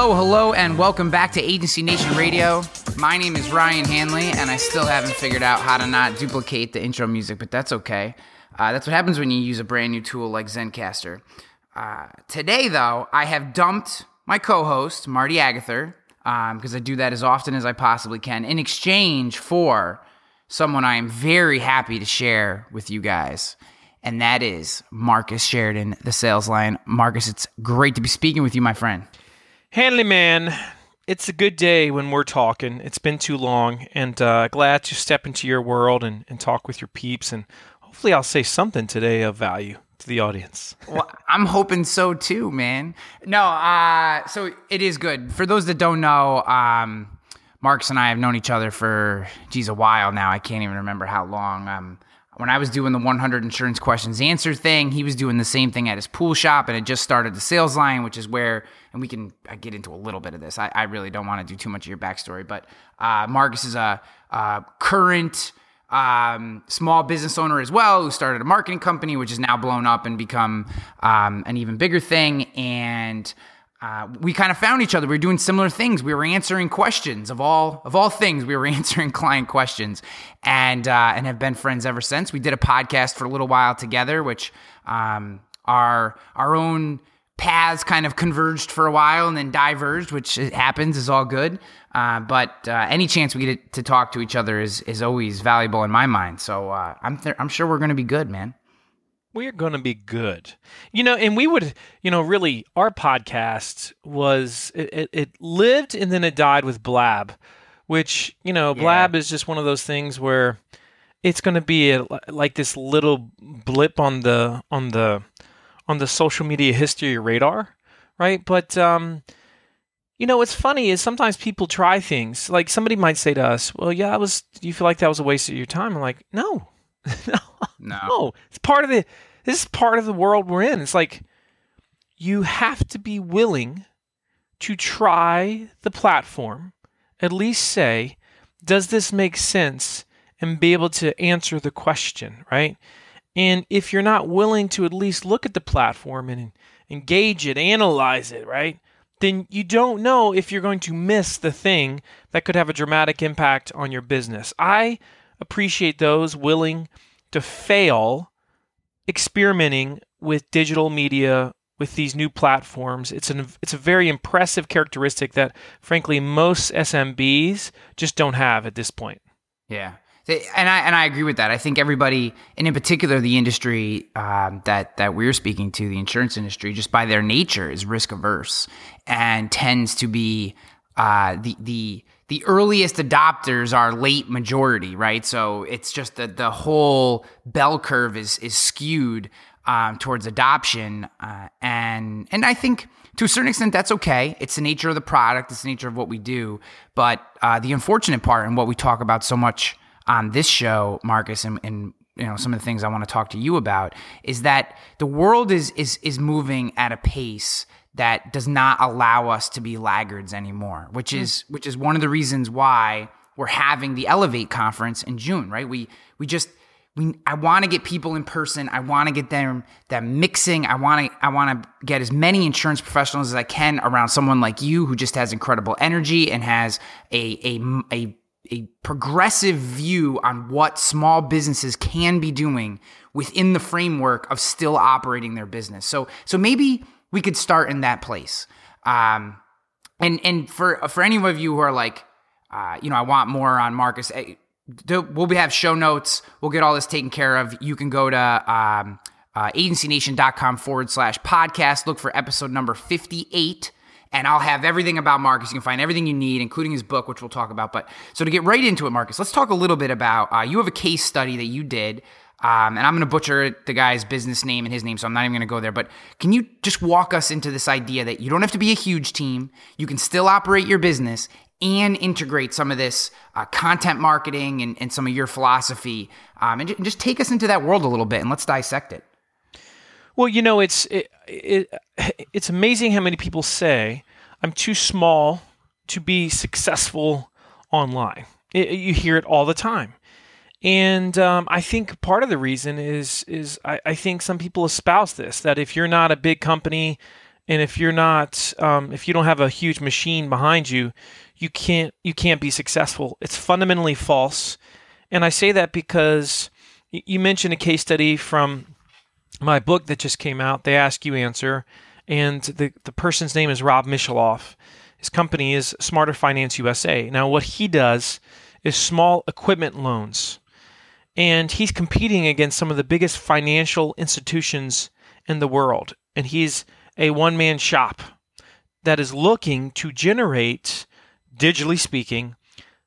Hello, hello, and welcome back to Agency Nation Radio. My name is Ryan Hanley, and I still haven't figured out how to not duplicate the intro music, but that's okay. Uh, that's what happens when you use a brand new tool like Zencastr. Uh, today, though, I have dumped my co host, Marty Agather, because um, I do that as often as I possibly can, in exchange for someone I am very happy to share with you guys. And that is Marcus Sheridan, the sales lion. Marcus, it's great to be speaking with you, my friend. Hanley man, it's a good day when we're talking. It's been too long, and uh, glad to step into your world and, and talk with your peeps. And hopefully, I'll say something today of value to the audience. well, I'm hoping so too, man. No, uh, so it is good. For those that don't know, um, Marcus and I have known each other for, geez, a while now. I can't even remember how long. Um, when I was doing the 100 insurance questions answer thing, he was doing the same thing at his pool shop and had just started the sales lion, which is where, and we can get into a little bit of this. I, I really don't want to do too much of your backstory, but uh, Marcus is a, a current um, small business owner as well who started a marketing company, which is now blown up and become um, an even bigger thing. And uh, we kind of found each other. We were doing similar things. We were answering questions of all of all things. We were answering client questions, and uh, and have been friends ever since. We did a podcast for a little while together, which um, our our own paths kind of converged for a while and then diverged, which happens is all good. Uh, but uh, any chance we get to talk to each other is is always valuable in my mind. So uh, I'm th- I'm sure we're going to be good, man we're going to be good. You know, and we would, you know, really, our podcast was, it, it, lived and then it died with Blab, which, you know, yeah. Blab is just one of those things where it's going to be a, like this little blip on the, on the, on the social media history radar, right? But, um, you know, what's funny is sometimes people try things. Like somebody might say to us, "Well, yeah, I was. Do you feel like that was a waste of your time?" I'm like, "No, no, no. no. It's part of the this is part of the world we're in. It's like you have to be willing to try the platform, at least say, does this make sense? And be able to answer the question, right? And if you're not willing to at least look at the platform and engage it, analyze it, right? Then you don't know if you're going to miss the thing that could have a dramatic impact on your business. I appreciate those willing to fail experimenting with digital media with these new platforms. It's an it's a very impressive characteristic that frankly most SMBs just don't have at this point. Yeah. And I and I agree with that. I think everybody, and in particular the industry um, that that we're speaking to, the insurance industry, just by their nature, is risk averse and tends to be uh, the the the earliest adopters are late majority, right? So it's just that the whole bell curve is is skewed um, towards adoption, uh, and and I think to a certain extent that's okay. It's the nature of the product, it's the nature of what we do. But uh, the unfortunate part, and what we talk about so much on this show, Marcus, and, and you know some of the things I want to talk to you about, is that the world is is is moving at a pace that does not allow us to be laggards anymore, which mm. is which is one of the reasons why we're having the Elevate conference in June, right? We we just we I want to get people in person. I want to get them them mixing. I want to I want to get as many insurance professionals as I can around someone like you who just has incredible energy and has a a a a progressive view on what small businesses can be doing within the framework of still operating their business. So so maybe we could start in that place. Um, and and for for any of you who are like, uh, you know, I want more on Marcus. Eh, we'll have show notes. We'll get all this taken care of. You can go to um, uh, agencynation.com forward slash podcast. Look for episode number 58 and I'll have everything about Marcus. You can find everything you need, including his book, which we'll talk about. But so to get right into it, Marcus, let's talk a little bit about uh, you have a case study that you did um, and I'm going to butcher the guy's business name and his name, so I'm not even going to go there. But can you just walk us into this idea that you don't have to be a huge team, you can still operate your business and integrate some of this uh, content marketing and, and, some of your philosophy, um, and, just take us into that world a little bit and let's dissect it. Well, you know, it's it, it, it's amazing how many people say I'm too small to be successful online. It, you hear it all the time. And um, I think part of the reason is is I, I, think some people espouse this that if you're not a big company and if you're not, um, if you don't have a huge machine behind you, you can't you can't be successful. It's fundamentally false, and I say that because you mentioned a case study from my book that just came out. They ask you answer, and the the person's name is Rob Misheloff. His company is Smarter Finance USA. Now, what he does is small equipment loans, and he's competing against some of the biggest financial institutions in the world, and he's a one man shop that is looking to generate, digitally speaking,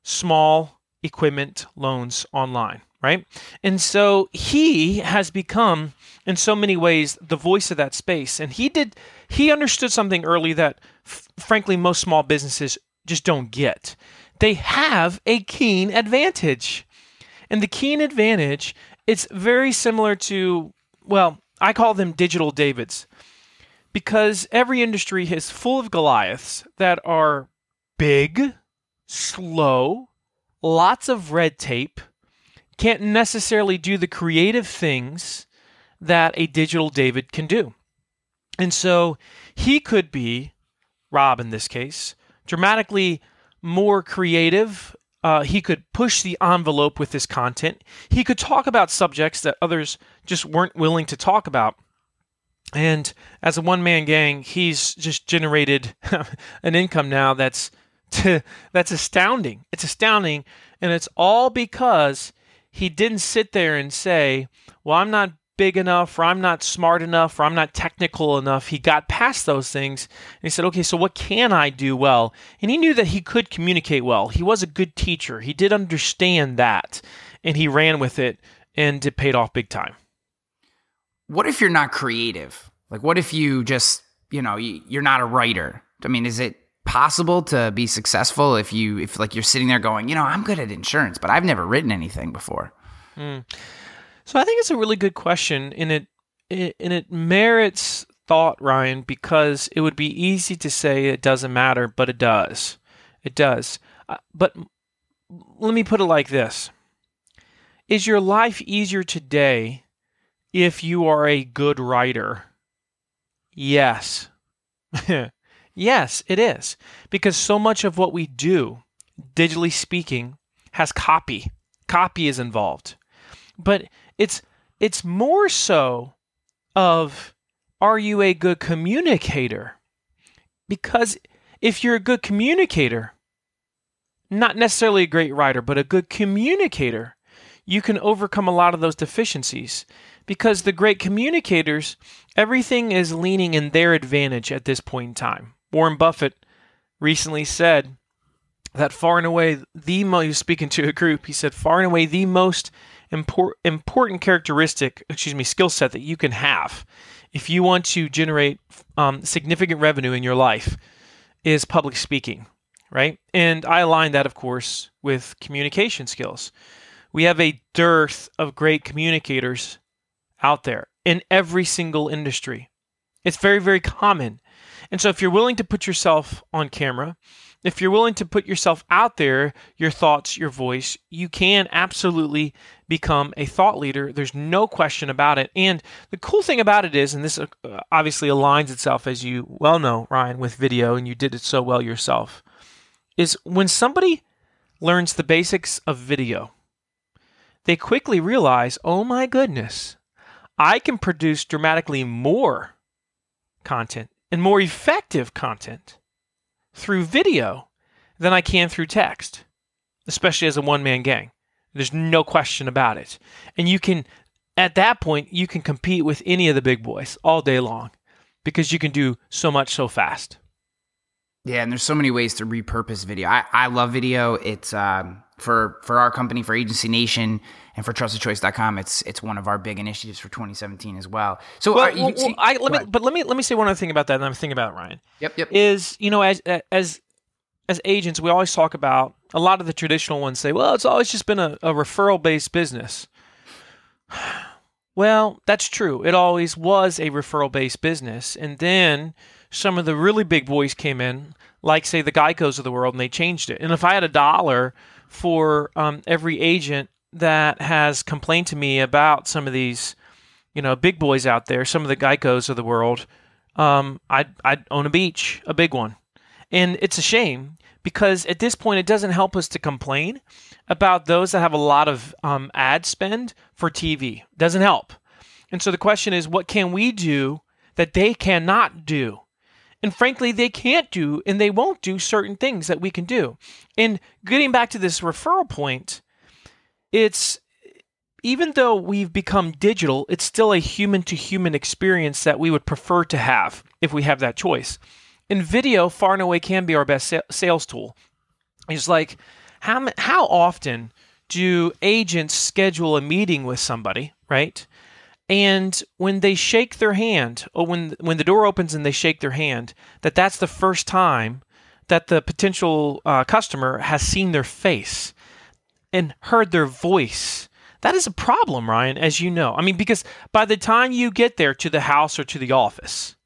small equipment loans online, right? And so he has become, in so many ways, the voice of that space. And he did, he understood something early that, f- frankly, most small businesses just don't get. They have a keen advantage. And the keen advantage, it's very similar to, well, I call them digital Davids because every industry is full of Goliaths that are big, slow, lots of red tape, can't necessarily do the creative things that a digital David can do. And so he could be, Rob in this case, dramatically more creative. Uh, he could push the envelope with his content. He could talk about subjects that others just weren't willing to talk about. And as a one man gang, he's just generated an income now that's that's astounding. It's astounding, and it's all because he didn't sit there and say, "Well, I'm not big enough, or I'm not smart enough, or I'm not technical enough." He got past those things and he said, "Okay, so what can I do well?" And he knew that he could communicate well. He was a good teacher. He did understand that, and he ran with it, and it paid off big time what if you're not creative? Like, what if you just, you know, you're not a writer? I mean, is it possible to be successful if you, if like you're sitting there going, you know, I'm good at insurance, but I've never written anything before? Mm. So I think it's a really good question, and it, it and it merits thought, Ryan, because it would be easy to say it doesn't matter, but it does. It does. Uh, but let me put it like this: Is your life easier today if you are a good writer? Yes. yes, it is. Because so much of what we do, digitally speaking, has copy. Copy is involved. But it's it's more so of are you a good communicator? Because if you're a good communicator, not necessarily a great writer, but a good communicator, you can overcome a lot of those deficiencies because the great communicators, everything is leaning in their advantage at this point in time. Warren Buffett recently said that far and away the most, he was speaking to a group, he said, far and away the most impor- important characteristic, excuse me, skill set that you can have if you want to generate um, significant revenue in your life is public speaking, right? And I align that, of course, with communication skills. We have a dearth of great communicators out there in every single industry. It's very, very common. And so, if you're willing to put yourself on camera, if you're willing to put yourself out there, your thoughts, your voice, you can absolutely become a thought leader. There's no question about it. And the cool thing about it is, and this uh, obviously aligns itself, as you well know, Ryan, with video, and you did it so well yourself, is when somebody learns the basics of video, they quickly realize, oh my goodness, I can produce dramatically more content and more effective content through video than I can through text, especially as a one man gang. There's no question about it. And you can, at that point, you can compete with any of the big boys all day long because you can do so much so fast. Yeah, and there's so many ways to repurpose video. I, I love video. It's um, for for our company, for Agency Nation, and for TrustedChoice.com. It's it's one of our big initiatives for 2017 as well. So, well, uh, well, see, I, let me, but let me let me say one other thing about that. And I'm thinking about Ryan. Yep, yep. Is you know as as as agents, we always talk about a lot of the traditional ones say, well, it's always just been a, a referral based business. Well, that's true. It always was a referral based business. And then some of the really big boys came in, like, say, the Geicos of the world, and they changed it. And if I had a dollar for um, every agent that has complained to me about some of these, you know, big boys out there, some of the Geicos of the world, um, I'd, I'd own a beach, a big one. And it's a shame because at this point, it doesn't help us to complain about those that have a lot of um, ad spend for TV. Doesn't help. And so the question is, what can we do that they cannot do? And frankly, they can't do and they won't do certain things that we can do. And getting back to this referral point, it's even though we've become digital, it's still a human to human experience that we would prefer to have if we have that choice. And video far and away can be our best sales tool. It's like how how often do agents schedule a meeting with somebody, right? And when they shake their hand, or when when the door opens and they shake their hand, that that's the first time that the potential uh, customer has seen their face and heard their voice. That is a problem, Ryan, as you know. I mean, because by the time you get there to the house or to the office,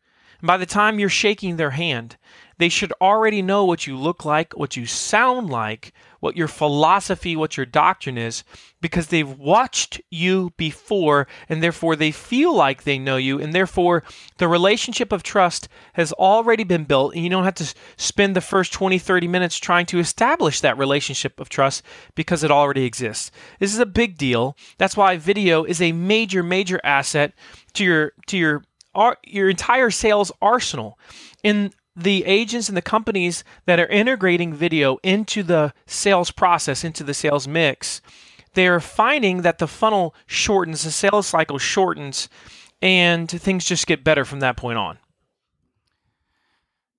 by the time you're shaking their hand, they should already know what you look like, what you sound like, what your philosophy, what your doctrine is, because they've watched you before and therefore they feel like they know you. And therefore, the relationship of trust has already been built. And you don't have to spend the first 20, 30 minutes trying to establish that relationship of trust because it already exists. This is a big deal. That's why video is a major, major asset to your, to your, uh, your entire sales arsenal. In the agents and the companies that are integrating video into the sales process, into the sales mix, they're finding that the funnel shortens, the sales cycle shortens, and things just get better from that point on.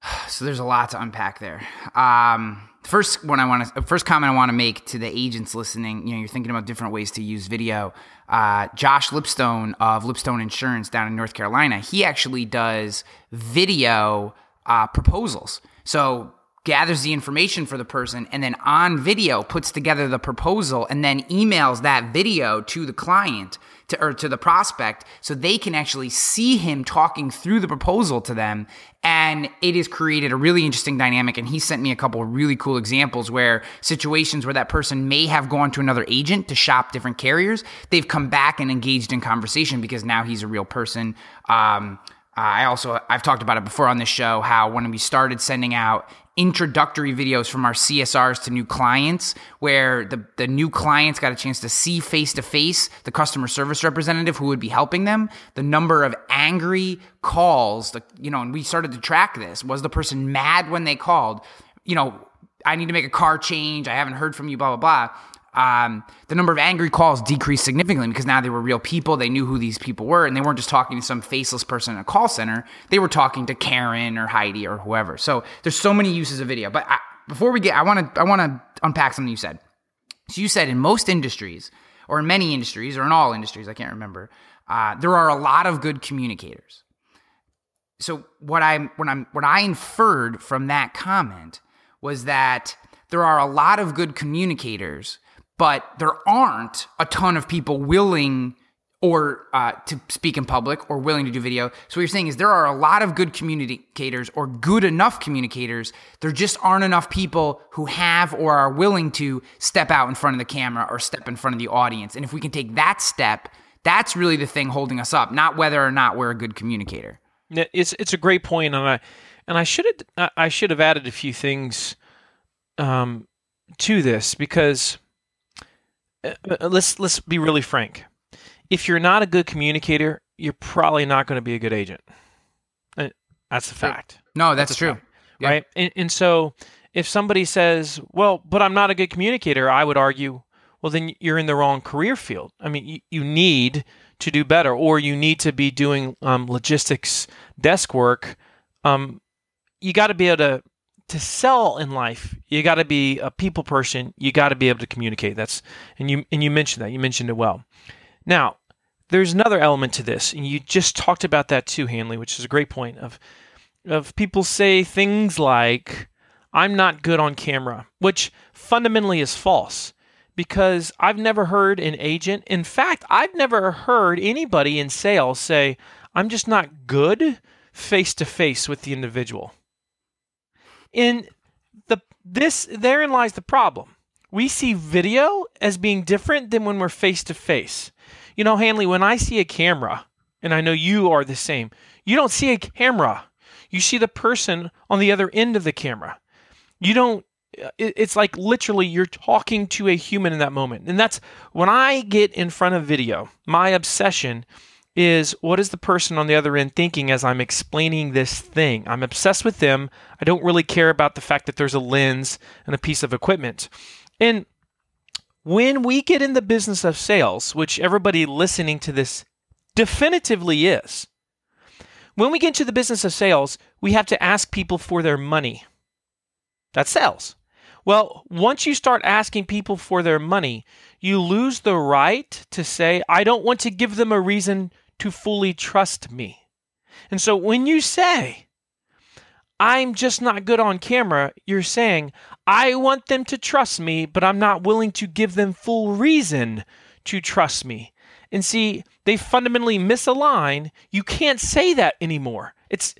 So there's a lot to unpack there. Um, first one I want to, first comment I want to make to the agents listening. You know, you're thinking about different ways to use video. Uh, Josh Lipstone of Lipstone Insurance down in North Carolina, he actually does video uh, proposals. So gathers the information for the person and then on video puts together the proposal and then emails that video to the client to, or to the prospect so they can actually see him talking through the proposal to them. And it has created a really interesting dynamic. And he sent me a couple really cool examples where situations where that person may have gone to another agent to shop different carriers they've come back and engaged in conversation because now he's a real person. Um, I also I've talked about it before on this show how when we started sending out introductory videos from our CSRs to new clients where the, the new clients got a chance to see face to face the customer service representative who would be helping them the number of angry calls the, you know and we started to track this. Was the person mad when they called? You know I need to make a car change I haven't heard from you blah blah blah um, the number of angry calls decreased significantly because now they were real people. They knew who these people were, and they weren't just talking to some faceless person in a call center. They were talking to Karen or Heidi or whoever. So there's so many uses of video. But I, before we get, I want to I want to unpack something you said. So you said in most industries, or in many industries, or in all industries, I can't remember, uh, there are a lot of good communicators. So what I when I'm what I inferred from that comment was that there are a lot of good communicators but there aren't a ton of people willing or uh, to speak in public or willing to do video. So what you're saying is there are a lot of good communicators or good enough communicators. There just aren't enough people who have or are willing to step out in front of the camera or step in front of the audience. And if we can take that step, that's really the thing holding us up, not whether or not we're a good communicator. It's it's a great point, and I and I should have I should have added a few things um, to this because let's let's be really frank. If you're not a good communicator, you're probably not going to be a good agent. Uh, that's the fact. No, that's, that's true. Fact, right? And, and so if somebody says, "Well, but I'm not a good communicator," I would argue, well, then you're in the wrong career field. I mean, you, you need to do better, or you need to be doing um, logistics desk work. Um, you got to be able to to sell in life, you got to be a people person. You got to be able to communicate. That's and you and you mentioned that. You mentioned it well. Now, there's another element to this, and you just talked about that too, Hanley, which is a great point. Of of people say things like, "I'm not good on camera," which fundamentally is false. Because I've never heard an agent, in fact, I've never heard anybody in sales say, I'm just not good face to face with the individual. In the this therein lies the problem. We see video as being different than when we're face to face. You know, Hanley, when I see a camera, and I know you are the same. You don't see a camera. You see the person on the other end of the camera. You don't it's like literally you're talking to a human in that moment. And that's when I get in front of video, my obsession is what is the person on the other end thinking as I'm explaining this thing? I'm obsessed with them. I don't really care about the fact that there's a lens and a piece of equipment. And when we get in the business of sales, which everybody listening to this definitively is, when we get into the business of sales, we have to ask people for their money. That's sales. Well, once you start asking people for their money, you lose the right to say, I don't want to give them a reason to fully trust me. And so when you say, I'm just not good on camera, you're saying, I want them to trust me, but I'm not willing to give them full reason to trust me. And see, they fundamentally misalign. You can't say that anymore. It's,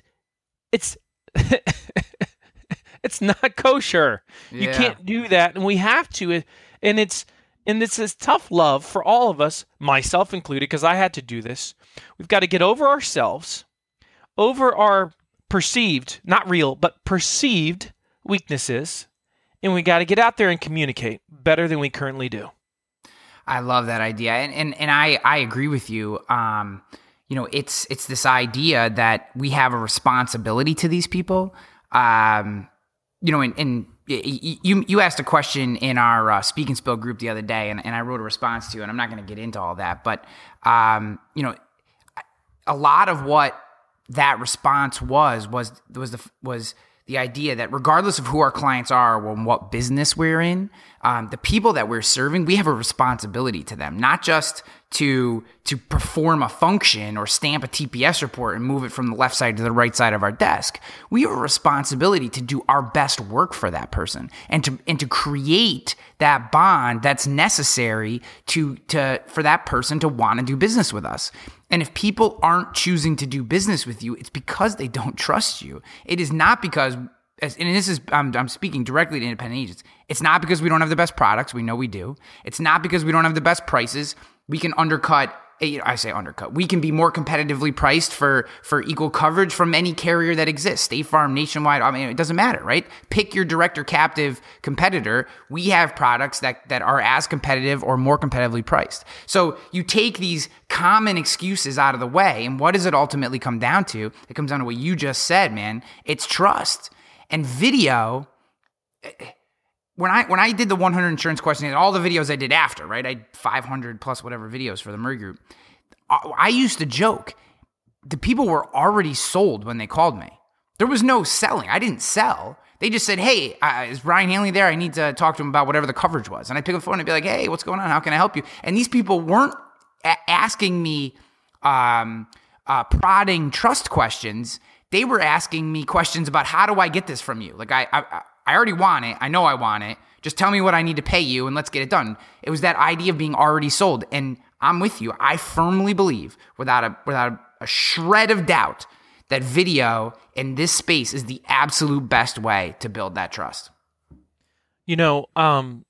it's, it's not kosher. Yeah. You can't do that, and we have to. And it's and this tough love for all of us, myself included, because I had to do this. We've got to get over ourselves, over our perceived, not real, but perceived weaknesses, and we got to get out there and communicate better than we currently do. I love that idea, and and, and I I agree with you. Um, you know, it's it's this idea that we have a responsibility to these people. Um, you know, and, you you asked a question in our uh, speak and spill group the other day, and, and I wrote a response to, and I'm not going to get into all that, but um, you know, a lot of what that response was was was the was the idea that regardless of who our clients are or what business we're in, um, the people that we're serving, we have a responsibility to them, not just to to perform a function or stamp a TPS report and move it from the left side to the right side of our desk. We have a responsibility to do our best work for that person and to and to create that bond that's necessary to to for that person to want to do business with us. And if people aren't choosing to do business with you, it's because they don't trust you. It is not because, and this is, I'm, I'm speaking directly to independent agents. It's not because we don't have the best products. We know we do. It's not because we don't have the best prices. We can undercut eh, I say undercut. We can be more competitively priced for for equal coverage from any carrier that exists. State Farm, Nationwide. I mean, it doesn't matter, right? Pick your direct or captive competitor. We have products that that are as competitive or more competitively priced. So you take these common excuses out of the way, and what does it ultimately come down to? It comes down to what you just said, man. It's trust and video eh, when I when I did the 100 insurance questionnaire, all the videos I did after, right? I 500 plus whatever videos for the Murray Group. I used to joke. The people were already sold when they called me. There was no selling. I didn't sell. They just said, "Hey, uh, is Ryan Hanley there? I need to talk to him about whatever the coverage was." And I pick up the phone and be like, "Hey, what's going on? How can I help you?" And these people weren't a- asking me um, uh, prodding trust questions. They were asking me questions about how do I get this from you? Like I, I I already want it. I know I want it. Just tell me what I need to pay you and let's get it done. It was that idea of being already sold. And I'm with you. I firmly believe, without a without a, shred of doubt, that video in this space is the absolute best way to build that trust. You know, um,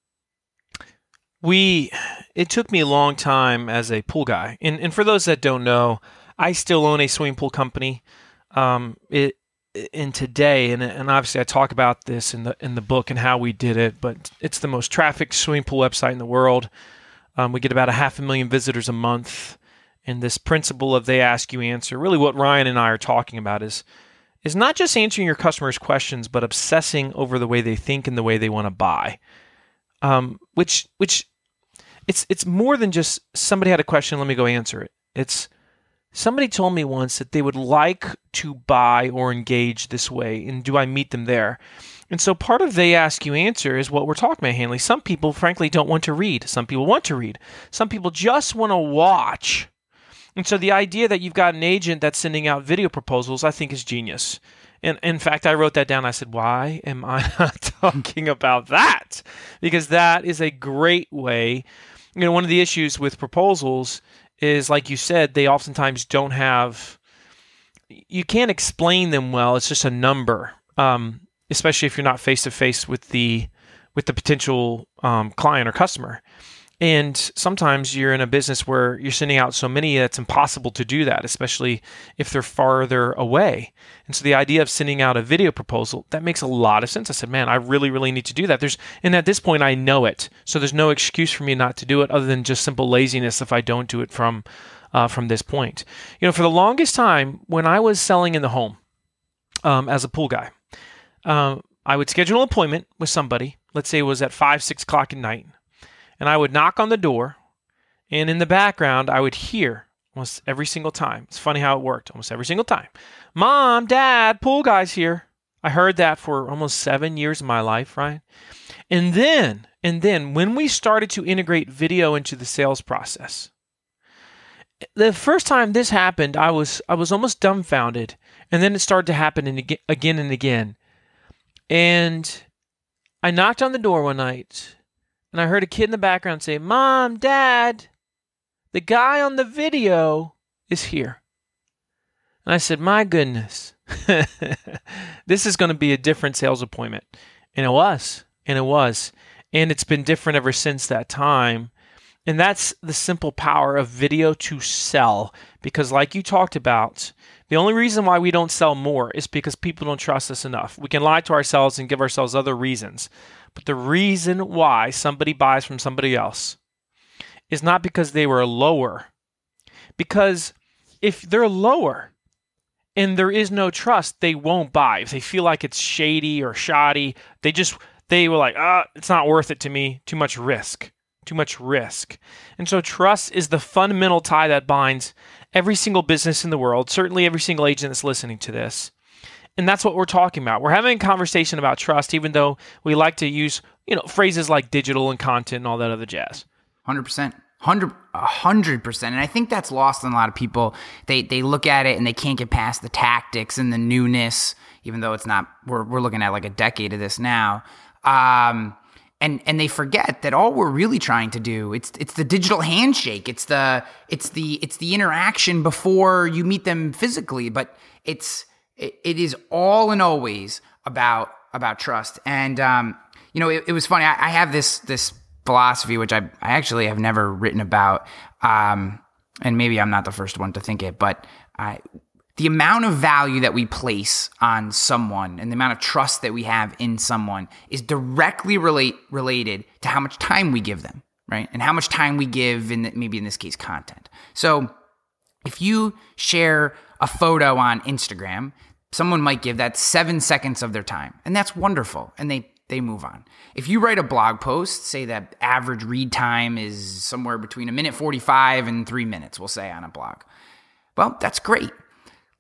we it took me a long time as a pool guy, and and for those that don't know, I still own a swimming pool company. Um, it in today, and, and obviously I talk about this in the in the book and how we did it, but it's the most trafficked swimming pool website in the world. Um, we get about a half a million visitors a month, and this principle of they ask you answer, really what Ryan and I are talking about is is not just answering your customers' questions, but obsessing over the way they think and the way they want to buy. Um, which which it's it's more than just somebody had a question, let me go answer it. It's Somebody told me once that they would like to buy or engage this way, and do I meet them there? And so part of they ask you answer is what we're talking about, Hanley. Some people, frankly, don't want to read. Some people want to read. Some people just want to watch. And so the idea that you've got an agent that's sending out video proposals, I think is genius. And in fact, I wrote that down. I said, why am I not talking about that? Because that is a great way. You know, one of the issues with proposals is like you said, they oftentimes don't have. You can't explain them well. It's just a number, um, especially if you're not face to face with the with the potential um, client or customer. And sometimes you're in a business where you're sending out so many that's impossible to do that, especially if they're farther away. And so the idea of sending out a video proposal, that makes a lot of sense. I said, man, I really, really need to do that. There's and at this point I know it. So there's no excuse for me not to do it other than just simple laziness if I don't do it from uh, from this point. You know, for the longest time when I was selling in the home um, as a pool guy, um, I would schedule an appointment with somebody. Let's say it was at five, six o'clock at night and I would knock on the door, and in the background, I would hear almost every single time. It's funny how it worked almost every single time. Mom, Dad, pool guys here. I heard that for almost seven years of my life, right? And then, and then when we started to integrate video into the sales process, the first time this happened, I was I was almost dumbfounded, and then it started to happen and again and again. And I knocked on the door one night, and I heard a kid in the background say, Mom, Dad, the guy on the video is here. And I said, My goodness, this is going to be a different sales appointment. And it was. And it was. And it's been different ever since that time. And that's the simple power of video to sell. Because, like you talked about, the only reason why we don't sell more is because people don't trust us enough. We can lie to ourselves and give ourselves other reasons. But the reason why somebody buys from somebody else is not because they were lower. Because if they're lower and there is no trust, they won't buy. If they feel like it's shady or shoddy, they just they were like, ah, it's not worth it to me. Too much risk. Too much risk. And so trust is the fundamental tie that binds every single business in the world, certainly every single agent that's listening to this. And that's what we're talking about. We're having a conversation about trust, even though we like to use, you know, phrases like digital and content and all that other jazz. 100%. 100 100% and i think that's lost on a lot of people they they look at it and they can't get past the tactics and the newness even though it's not we're, we're looking at like a decade of this now um, and and they forget that all we're really trying to do it's it's the digital handshake it's the it's the it's the interaction before you meet them physically but it's it, it is all and always about about trust. And um, you know, it, it was funny. I, I, have this this philosophy, which I, I actually have never written about, um, and maybe I'm not the first one to think it, but I, the amount of value that we place on someone and the amount of trust that we have in someone is directly relate related to how much time we give them, right? And how much time we give in the, maybe in this case content. So if you share a photo on Instagram someone might give that seven seconds of their time, and that's wonderful. And they they move on. If you write a blog post, say that average read time is somewhere between a minute 45 and three minutes, we'll say on a blog. Well, that's great.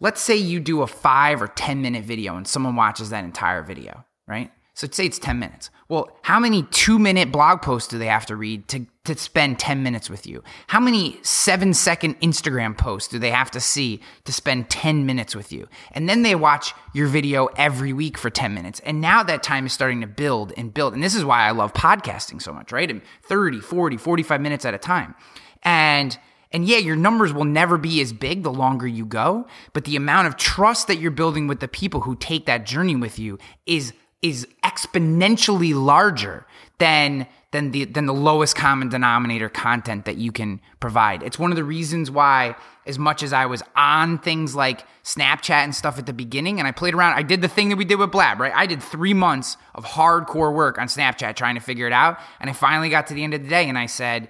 Let's say you do a five or 10 minute video and someone watches that entire video, right? So say it's 10 minutes. Well, how many two minute blog posts do they have to read to, to spend 10 minutes with you? How many seven second Instagram posts do they have to see to spend 10 minutes with you? And then they watch your video every week for 10 minutes. And now that time is starting to build and build. And this is why I love podcasting so much, right? And 30, 40, 45 minutes at a time. And and yeah, your numbers will never be as big the longer you go, but the amount of trust that you're building with the people who take that journey with you is is exponentially larger than than the than the lowest common denominator content that you can provide. It's one of the reasons why as much as I was on things like Snapchat and stuff at the beginning and I played around, I did the thing that we did with Blab, right? I did 3 months of hardcore work on Snapchat trying to figure it out, and I finally got to the end of the day and I said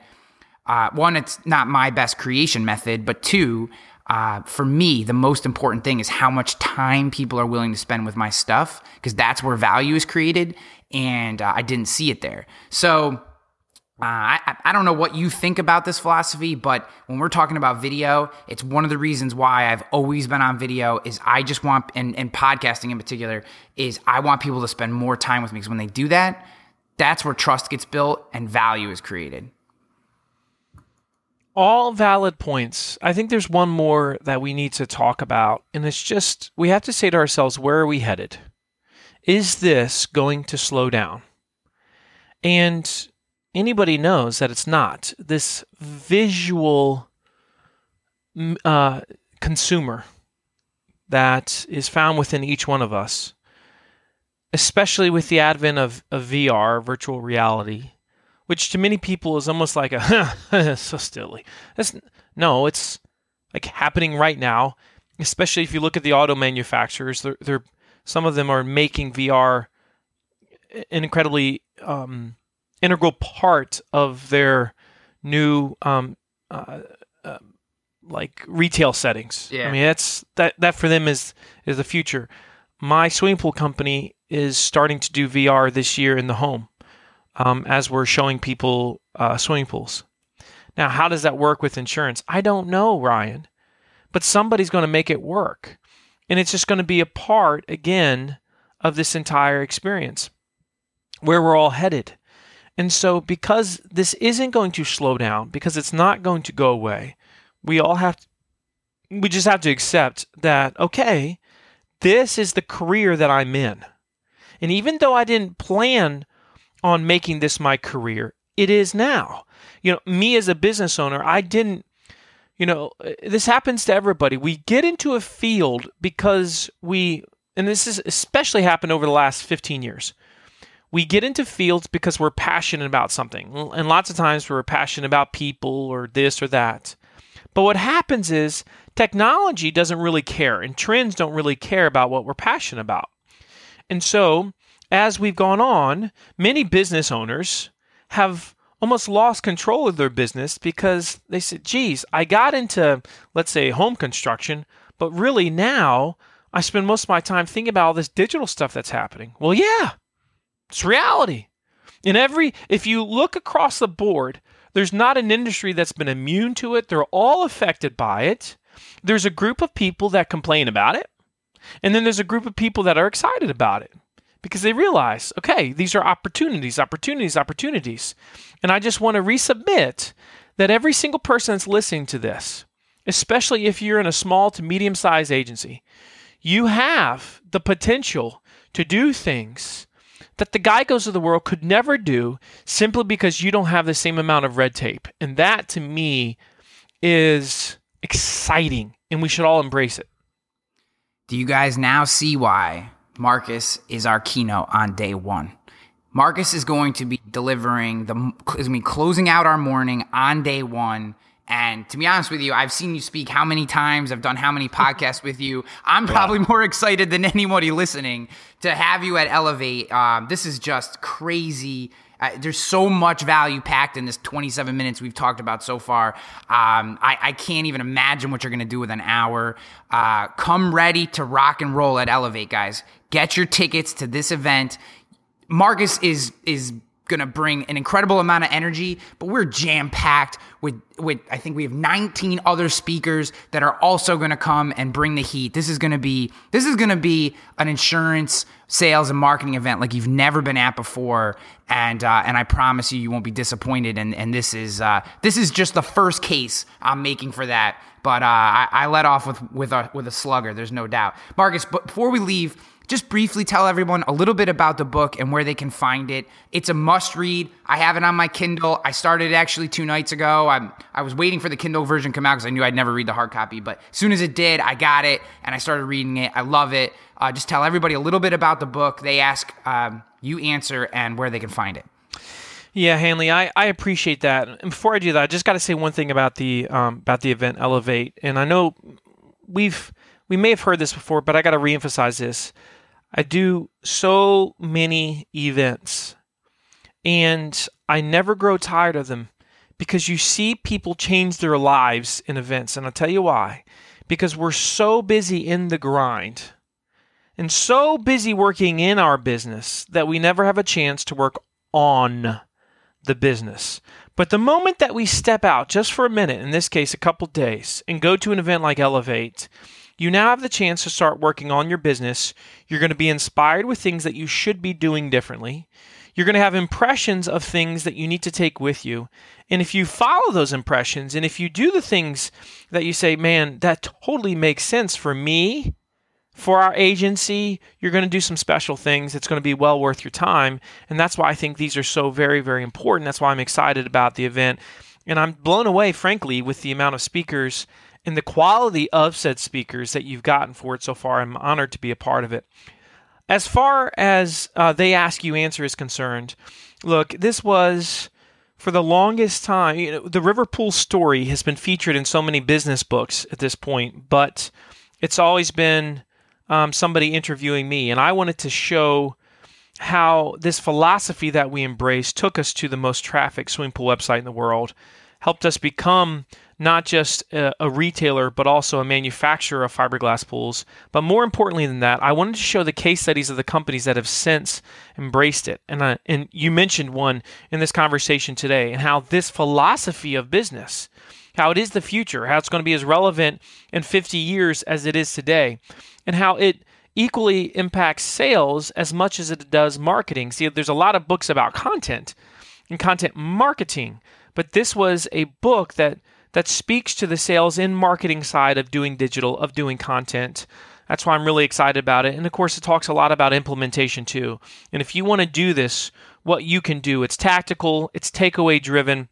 uh, one, it's not my best creation method, but two, uh, for me, the most important thing is how much time people are willing to spend with my stuff because that's where value is created. And uh, I didn't see it there. So uh, I, I don't know what you think about this philosophy, but when we're talking about video, it's one of the reasons why I've always been on video is I just want, and, and podcasting in particular, is I want people to spend more time with me because when they do that, that's where trust gets built and value is created all valid points. I think there's one more that we need to talk about, and it's just we have to say to ourselves, where are we headed? Is this going to slow down? And anybody knows that it's not. This visual uh, consumer that is found within each one of us, especially with the advent of, of VR, virtual reality, which to many people is almost like a so silly. That's no, it's like happening right now. Especially if you look at the auto manufacturers, they're, they're some of them are making VR an incredibly um, integral part of their new um, uh, uh, like retail settings. Yeah. I mean, that's that that for them is is the future. My swimming pool company is starting to do VR this year in the home, um, as we're showing people uh, swimming pools. Now, how does that work with insurance? I don't know, Ryan, but somebody's going to make it work, and it's just going to be a part again of this entire experience, where we're all headed. And so, because this isn't going to slow down, because it's not going to go away, we all have to, we just have to accept that, okay, this is the career that I'm in. And even though I didn't plan on making this my career, it is now. You know, me as a business owner, I didn't, you know, uh, this happens to everybody. We get into a field because we, and this has especially happened over the last 15 years we get into fields because we're passionate about something. And lots of times we're passionate about people or this or that. But what happens is technology doesn't really care and trends don't really care about what we're passionate about. And so, as we've gone on, many business owners have almost lost control of their business because they said, geez, I got into, let's say, home construction, but really now I spend most of my time thinking about all this digital stuff that's happening. Well, yeah, it's reality. In every, if you look across the board, there's not an industry that's been immune to it. They're all affected by it. There's a group of people that complain about it. And then there's a group of people that are excited about it because they realize, okay, these are opportunities, opportunities, opportunities. And I just want to resubmit that every single person that's listening to this, especially if you're in a small to medium sized agency, you have the potential to do things that the Geicos of the world could never do simply because you don't have the same amount of red tape. And that to me is exciting and we should all embrace it. Do you guys now see why Marcus is our keynote on day one? Marcus is going to be delivering the, I mean, closing out our morning on day one and to be honest with you, I've seen you speak how many times, I've done how many podcasts with you. I'm probably yeah. more excited than anybody listening to have you at Elevate. Um, this is just crazy. There's so much value packed in this 27 minutes we've talked about so far. Um, I, I, can't even imagine what you're going to do with an hour. Uh, come ready to rock and roll at Elevate, guys. Get your tickets to this event. Marcus is is going to bring an incredible amount of energy, but we're jam packed with with I think we have 19 other speakers that are also going to come and bring the heat. This is going to be this is going to be an insurance sales and marketing event like you've never been at before, and uh, and I promise you you won't be disappointed. And and this is uh, this is just the first case I'm making for that. But uh, I, I let off with with a with a slugger. There's no doubt, Marcus. But before we leave just briefly tell everyone a little bit about the book and where they can find it. It's a must read. I have it on my Kindle. I started actually two nights ago. I'm, I was waiting for the Kindle version to come out because I knew I'd never read the hard copy. But as soon as it did, I got it and I started reading it. I love it. Uh, just tell everybody a little bit about the book. They ask, um, you answer, and where they can find it. Yeah, Hanley, I, I appreciate that. And before I do that, I just got to say one thing about the um, about the event Elevate. And I know we've we may have heard this before, but I got to reemphasize this. I do so many events and I never grow tired of them because you see people change their lives in events. And I'll tell you why. Because we're so busy in the grind and so busy working in our business that we never have a chance to work on the business. But the moment that we step out just for a minute, in this case, a couple days, and go to an event like Elevate, you now have the chance to start working on your business. You're going to be inspired with things that you should be doing differently. You're going to have impressions of things that you need to take with you. And if you follow those impressions and if you do the things that you say, man, that totally makes sense for me, for our agency, you're going to do some special things. It's going to be well worth your time. And that's why I think these are so very, very important. That's why I'm excited about the event. And I'm blown away, frankly, with the amount of speakers and the quality of said speakers that you've gotten for it so far. I'm honored to be a part of it. As far as uh, they ask you answer is concerned, look, this was for the longest time, you know, the River Pools story has been featured in so many business books at this point, but it's always been um, somebody interviewing me, and I wanted to show how this philosophy that we embrace took us to the most trafficked swimming pool website in the world, helped us become not just a, a, retailer, but also a manufacturer of fiberglass pools. But more importantly than that, I wanted to show the case studies of the companies that have since embraced it. And, uh, and you mentioned one in this conversation today, and how this philosophy of business, how it is the future, how it's going to be as relevant in 50 years as it is today, and how it equally impacts sales as much as it does marketing. See, there's a lot of books about content and content marketing, but this was a book that that speaks to the sales and marketing side of doing digital, of doing content. That's why I'm really excited about it. And of course, it talks a lot about implementation too. And if you want to do this, what you can do, it's tactical, it's takeaway driven.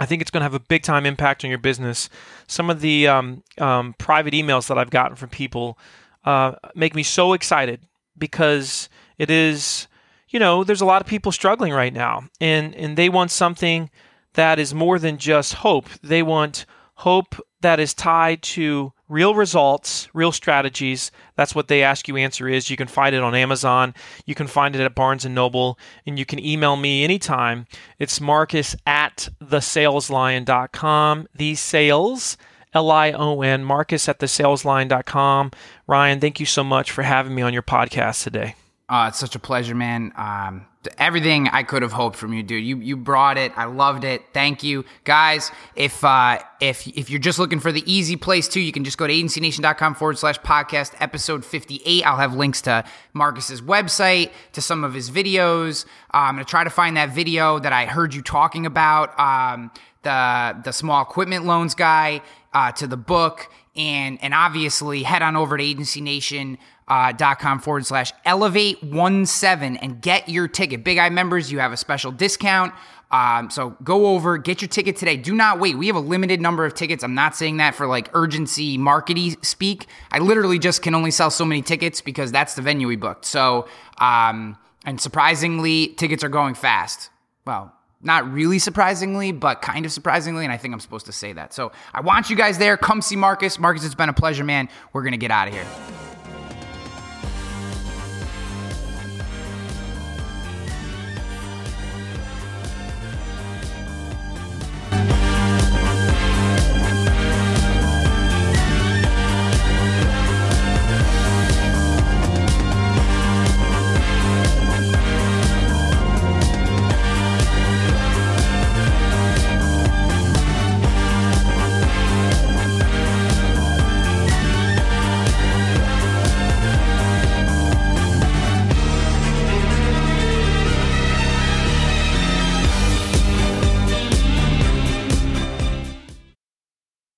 I think it's going to have a big time impact on your business. Some of the um, um, private emails that I've gotten from people uh, make me so excited because it is, you know, there's a lot of people struggling right now, and and they want something that is more than just hope. They want hope that is tied to real results, real strategies. That's what they ask you answer is. You can find it on Amazon. You can find it at Barnes and Noble. And you can email me anytime. It's Marcus at thesaleslion.com. The sales, L I O N, Marcus at thesaleslion.com. Ryan, thank you so much for having me on your podcast today. Uh, it's such a pleasure, man. Um, everything I could have hoped from you, dude. You you brought it. I loved it. Thank you, guys. If uh, if if you're just looking for the easy place too, you can just go to agencynation.com forward slash podcast episode 58. I'll have links to Marcus's website, to some of his videos. Uh, I'm gonna try to find that video that I heard you talking about. Um, the the small equipment loans guy, uh, to the book, and and obviously head on over to Agency Nation uh, dot com forward slash elevate one seven and get your ticket. Big I members, you have a special discount. Um, so go over, get your ticket today. Do not wait. We have a limited number of tickets. I'm not saying that for like urgency marketing speak. I literally just can only sell so many tickets because that's the venue we booked. So, um, and surprisingly, tickets are going fast. Well, not really surprisingly, but kind of surprisingly. And I think I'm supposed to say that. So I want you guys there. Come see Marcus. Marcus, it's been a pleasure, man. We're going to get out of here.